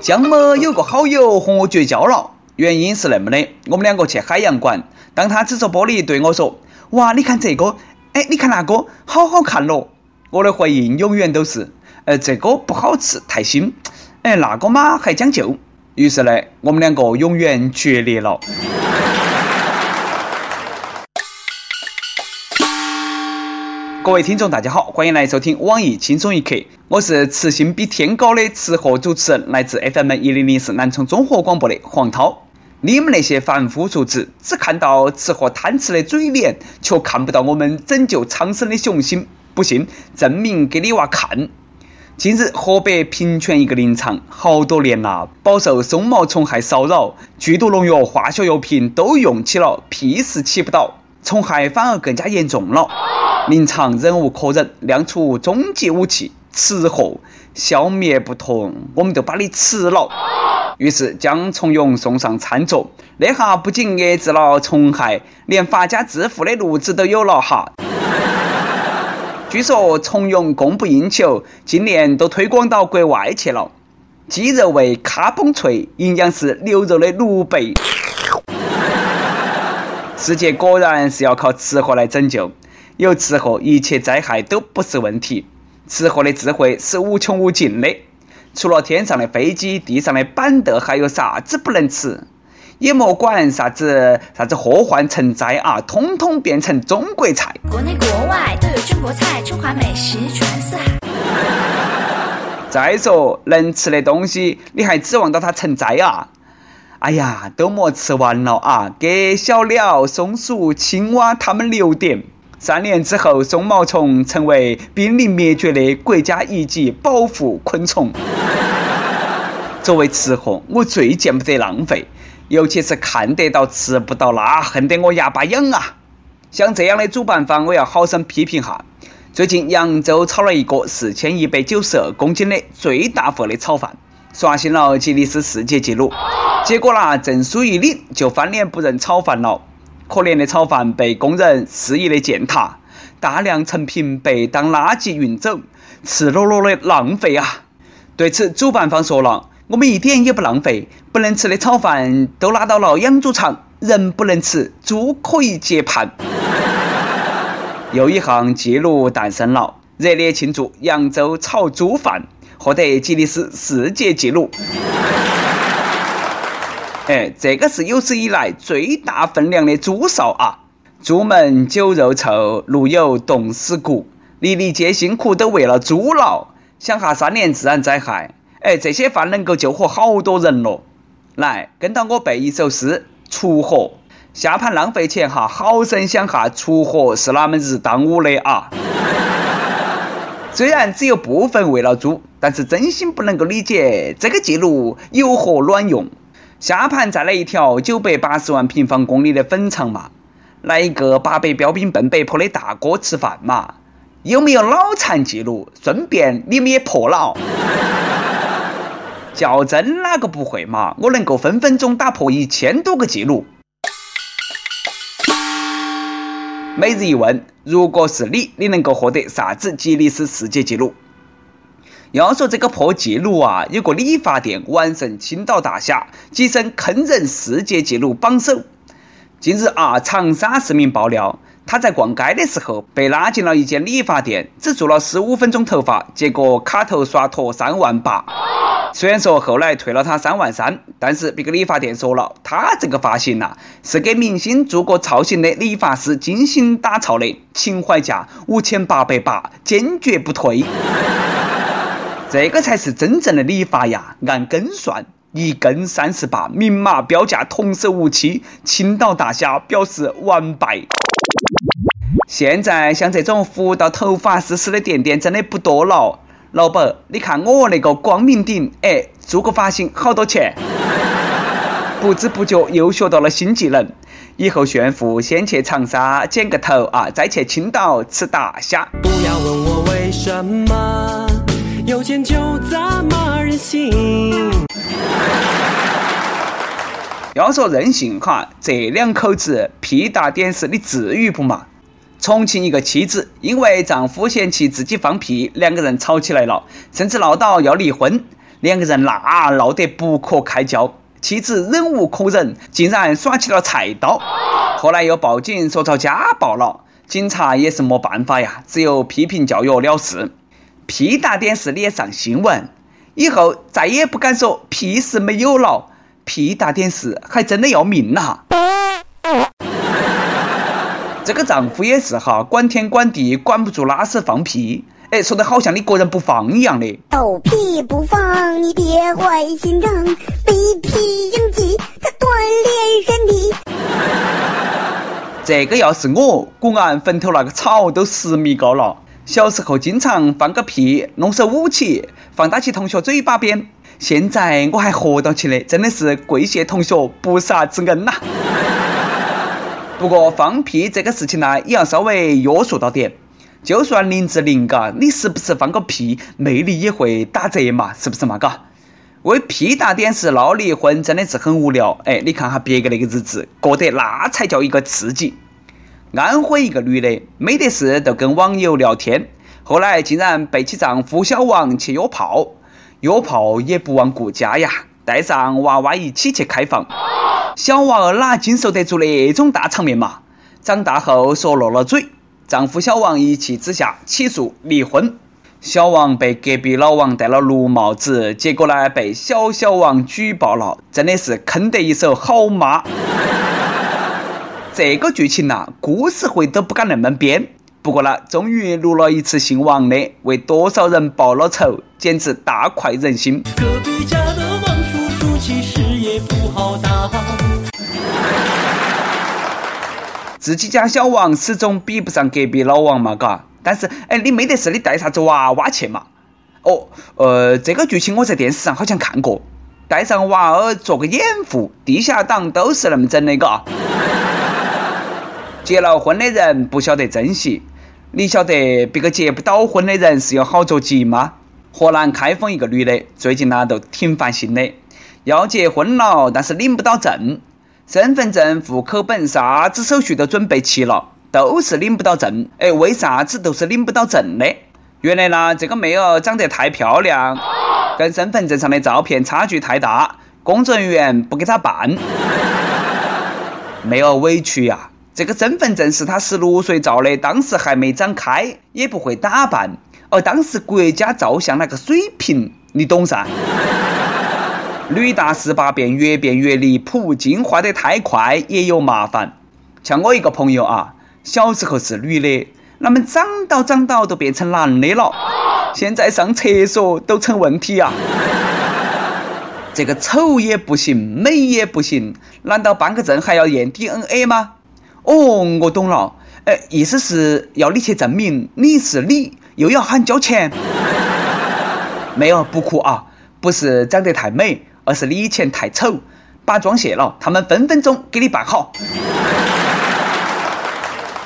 江某有个好友和我绝交了，原因是那么的：我们两个去海洋馆，当他指着玻璃对我说：“哇，你看这个，哎，你看那个，好好看咯。”我的回应永远都是：“呃，这个不好吃，太腥。哎，那个嘛还将就。”于是呢，我们两个永远决裂了。各位听众，大家好，欢迎来收听网易轻松一刻，我是磁性比天高的吃货主持人，来自 FM 一零零四南充综合广播的黄涛。你们那些凡夫俗子，只看到吃货贪吃的嘴脸，却看不到我们拯救苍生的雄心。不信，证明给你娃看。近日，河北平泉一个林场，好多年了，饱受松毛虫害骚扰，剧毒农药、化学药品都用起了，屁事起不到，虫害反而更加严重了。林场忍无可忍，亮出终极武器——吃货，消灭不同，我们就把你吃了。于是将虫蛹送上餐桌，那下不仅遏制了虫害，连发家致富的路子都有了哈。据说虫蛹供不应求，今年都推广到国外去了。鸡肉味卡嘣脆，营养是牛肉的六倍。世界果然是要靠吃货来拯救。有吃货，一切灾害都不是问题。吃货的智慧是无穷无尽的。除了天上的飞机、地上的板凳，还有啥子不能吃？也莫管啥子啥子祸患成灾啊，通通变成中国菜。国内国外都有中国菜，中华美食传四海。再说能吃的东西，你还指望到它成灾啊？哎呀，都莫吃完了啊，给小鸟、松鼠、青蛙它们留点。三年之后，松毛虫成为濒临灭绝的国家一级保护昆虫。作为吃货，我最见不得浪费，尤其是看得到吃不到，那恨得我牙巴痒啊！像这样的主办方，我要好生批评哈。最近扬州炒了一个四千一百九十二公斤的最大份的炒饭，刷新了吉尼斯世界纪录。结果呢，证书一领就翻脸不认炒饭了。可怜的炒饭被工人肆意的践踏，大量成品被当垃圾运走，赤裸裸的浪费啊！对此，主办方说了：“我们一点也不浪费，不能吃的炒饭都拉到了养猪场，人不能吃，猪可以接盘。” 又一项纪录诞生了，热烈庆祝扬州炒猪饭获得吉尼斯世界纪录。哎，这个是有史以来最大分量的猪臊啊！猪门酒肉臭，路有冻死骨，粒粒皆辛苦都为了猪劳。想下三年自然灾害，哎，这些饭能够救活好多人了。来，跟到我背一首诗：锄禾，下盘浪费钱哈，好生想下锄禾是哪门子当午的啊？虽然只有部分为了猪，但是真心不能够理解这个记录有何卵用。下盘再来一条九百八十万平方公里的粉肠嘛，来一个八百标兵奔北坡的大哥吃饭嘛，有没有脑残记录？顺便你们也破了。较真哪个不会嘛？我能够分分钟打破一千多个记录。每日一问：如果是你，你能够获得啥子吉尼斯世界纪录？要说这个破纪录啊，有个理发店完胜青岛大侠，跻身坑人世界纪录榜首。近日啊，长沙市民爆料，他在逛街的时候被拉进了一间理发店，只做了十五分钟头发，结果卡头刷脱三万八。虽然说后来退了他三万三，但是别个理发店说了，他这个发型呐，是给明星做过造型的理发师精心打造的，情怀价五千八百八，坚决不退。这个才是真正的理发呀！按根算，一根三十八，明码标价，童叟无欺。青岛大侠表示完败。现在像这种服务到头发丝丝的店店真的不多了。老板，你看我那个光明顶，哎，做个发型好多钱？不知不觉又学到了新技能，以后炫富先去长沙剪个头啊，再去青岛吃大虾。不要问我为什么。有钱就这么任性。要说任性哈，这两口子屁大点事，你至于不嘛？重庆一个妻子因为丈夫嫌弃自己放屁，两个人吵起来了，甚至闹到要离婚。两个人那闹得不可开交，妻子忍无可忍，竟然耍起了菜刀。后来又报警说遭家暴了，警察也是没办法呀，只有批评教育了事。屁大点事你也上新闻，以后再也不敢说屁事没有了，屁大点事还真的要命呐！这个丈夫也是哈，管天管地，管不住拉屎放屁。哎，说的好像你个人不放一样的。狗屁不放，你别坏心肠。被屁应急，它锻炼身体。这个要是我，古安坟头那个草都十米高了。小时候经常放个屁，弄手捂起，放到起同学嘴巴边。现在我还活到起嘞，真的是跪谢同学不杀之恩呐。不过放屁这个事情呢，也要稍微约束到点。就算林志玲嘎，你时不时放个屁，魅力也会打折嘛，是不是嘛？嘎，为屁大点事闹离婚真的是很无聊。哎，你看哈别个那个日子过得那才叫一个刺激。安徽一个女的没得事就跟网友聊天，后来竟然背起丈夫小王去约炮，约炮也不忘顾家呀，带上娃娃一起去开房。小娃儿哪经受得住那种大场面嘛？长大后说漏了嘴。丈夫小王一气之下起诉离婚，小王被隔壁老王戴了绿帽子，结果呢被小小王举报了，真的是坑得一手好妈。这个剧情呐，故事会都不敢那么编。不过呢，终于录了一次姓王的，为多少人报了仇，简直大快人心。隔壁家的王叔叔其实也不好当。自己家小王始终比不上隔壁老王嘛，嘎。但是，哎，你没得事，你带啥子娃娃去嘛？哦，呃，这个剧情我在电视上好像看过，带上娃儿做个掩护，地下党都是那么整的，嘎。结了婚的人不晓得珍惜，你晓得别个结不到婚的人是有好着急吗？河南开封一个女的最近呢都挺烦心的，要结婚了，但是领不到证。身份证、户口本，啥子手续都准备齐了，都是领不到证。哎，为啥子都是领不到证呢？原来呢，这个妹儿长得太漂亮，跟身份证上的照片差距太大，工作人员不给她办。妹儿委屈呀，这个身份证是他十六岁照的，当时还没长开，也不会打扮，而当时国家照相那个水平，你懂噻？女大十八变，越变越离谱，进化得太快也有麻烦。像我一个朋友啊，小时候是女的，那么长到长到都变成男的了，现在上厕所都成问题啊。这个丑也不行，美也不行，难道办个证还要验 DNA 吗？哦，我懂了，哎，意思是要你去证明你是你，又要喊交钱。没有，不哭啊，不是长得太美。而是你以前太丑，把妆卸了，他们分分钟给你办好。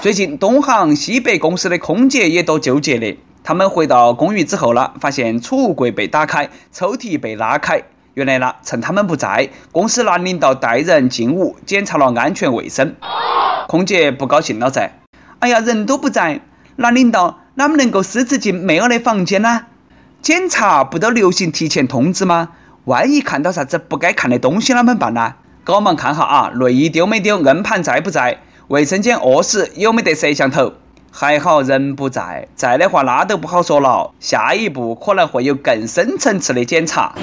最近东航西北公司的空姐也多纠结的，他们回到公寓之后呢，发现储物柜被打开，抽屉被拉开。原来呢，趁他们不在，公司男领导带人进屋检查了安全卫生。空姐不高兴了噻，哎呀，人都不在，男领导哪么能够私自进妹儿的房间呢？检查不都流行提前通知吗？万一看到啥子不该看的东西，啷们办呢？赶忙看哈啊，内衣丢没丢，硬盘在不在，卫生间卧室有没得摄像头？还好人不在，在的话那都不好说了。下一步可能会有更深层次的检查。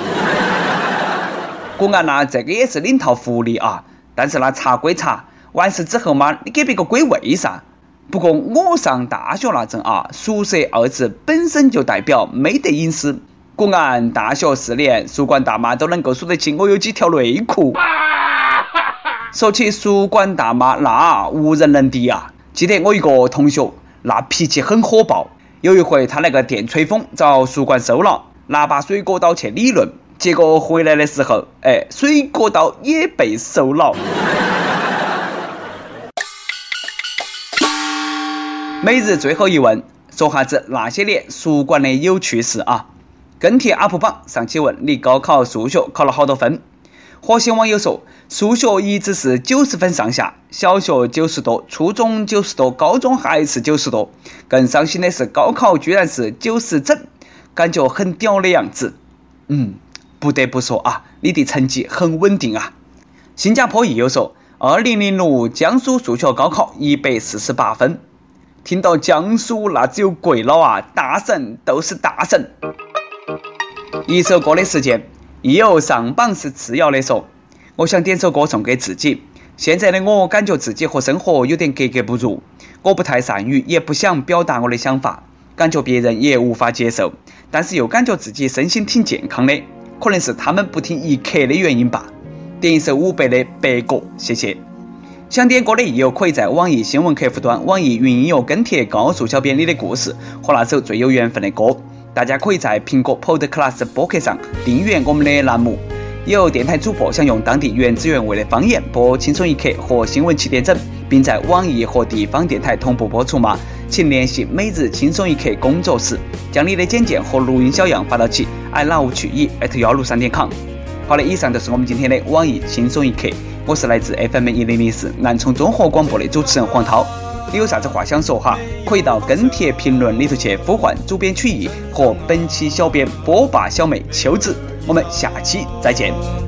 果然呐，这个也是领套福利啊。但是那查归查，完事之后嘛，你给别个归位噻。不过我上大学那阵啊，宿舍二字本身就代表没得隐私。果然，大学四年，宿管大妈都能够数得清我有几条内裤。说起宿管大妈，那无人能敌啊！记得我一个同学，那脾气很火爆。有一回，他那个电吹风遭宿管收了，拿把水果刀去理论，结果回来的时候，哎，水果刀也被收了。每日最后一问，说哈子那些年宿管的有趣事啊！跟帖 UP 榜上期问你高考数学考了好多分？火星网友说数学一直是九十分上下，小学九十多，初中九十多，高中还是九十多。更伤心的是高考居然是九十整，感觉很屌的样子。嗯，不得不说啊，你的成绩很稳定啊。新加坡益友说，二零零六江苏数学高考一百四十八分。听到江苏，那只有跪了啊！大神都是大神。一首歌的时间，益友上榜是次要的说，我想点首歌送给自己。现在的我感觉自己和生活有点格格不入，我不太善于，也不想表达我的想法，感觉别人也无法接受，但是又感觉自己身心挺健康的，可能是他们不听一刻的原因吧。点一首伍佰的《白鸽》，谢谢。想点歌的益友，可以在网易新闻客户端、网易云音乐跟帖告诉小编你的故事和那首最有缘分的歌。大家可以在苹果 Podcast 播客上订阅我们的栏目。有电台主播想用当地原汁原味的方言播《轻松一刻》和新闻七点整，并在网易和地方电台同步播出吗？请联系每日轻松一刻工作室，将你的简介和录音小样发到其 i love 曲艺 at 幺六三点 com。好的，以上就是我们今天的网易轻松一刻。我是来自 FM 一零零四南充综合广播的主持人黄涛，你有啥子话想说哈？可以到跟帖评论里头去呼唤主编曲艺和本期小编波霸小妹秋子，我们下期再见。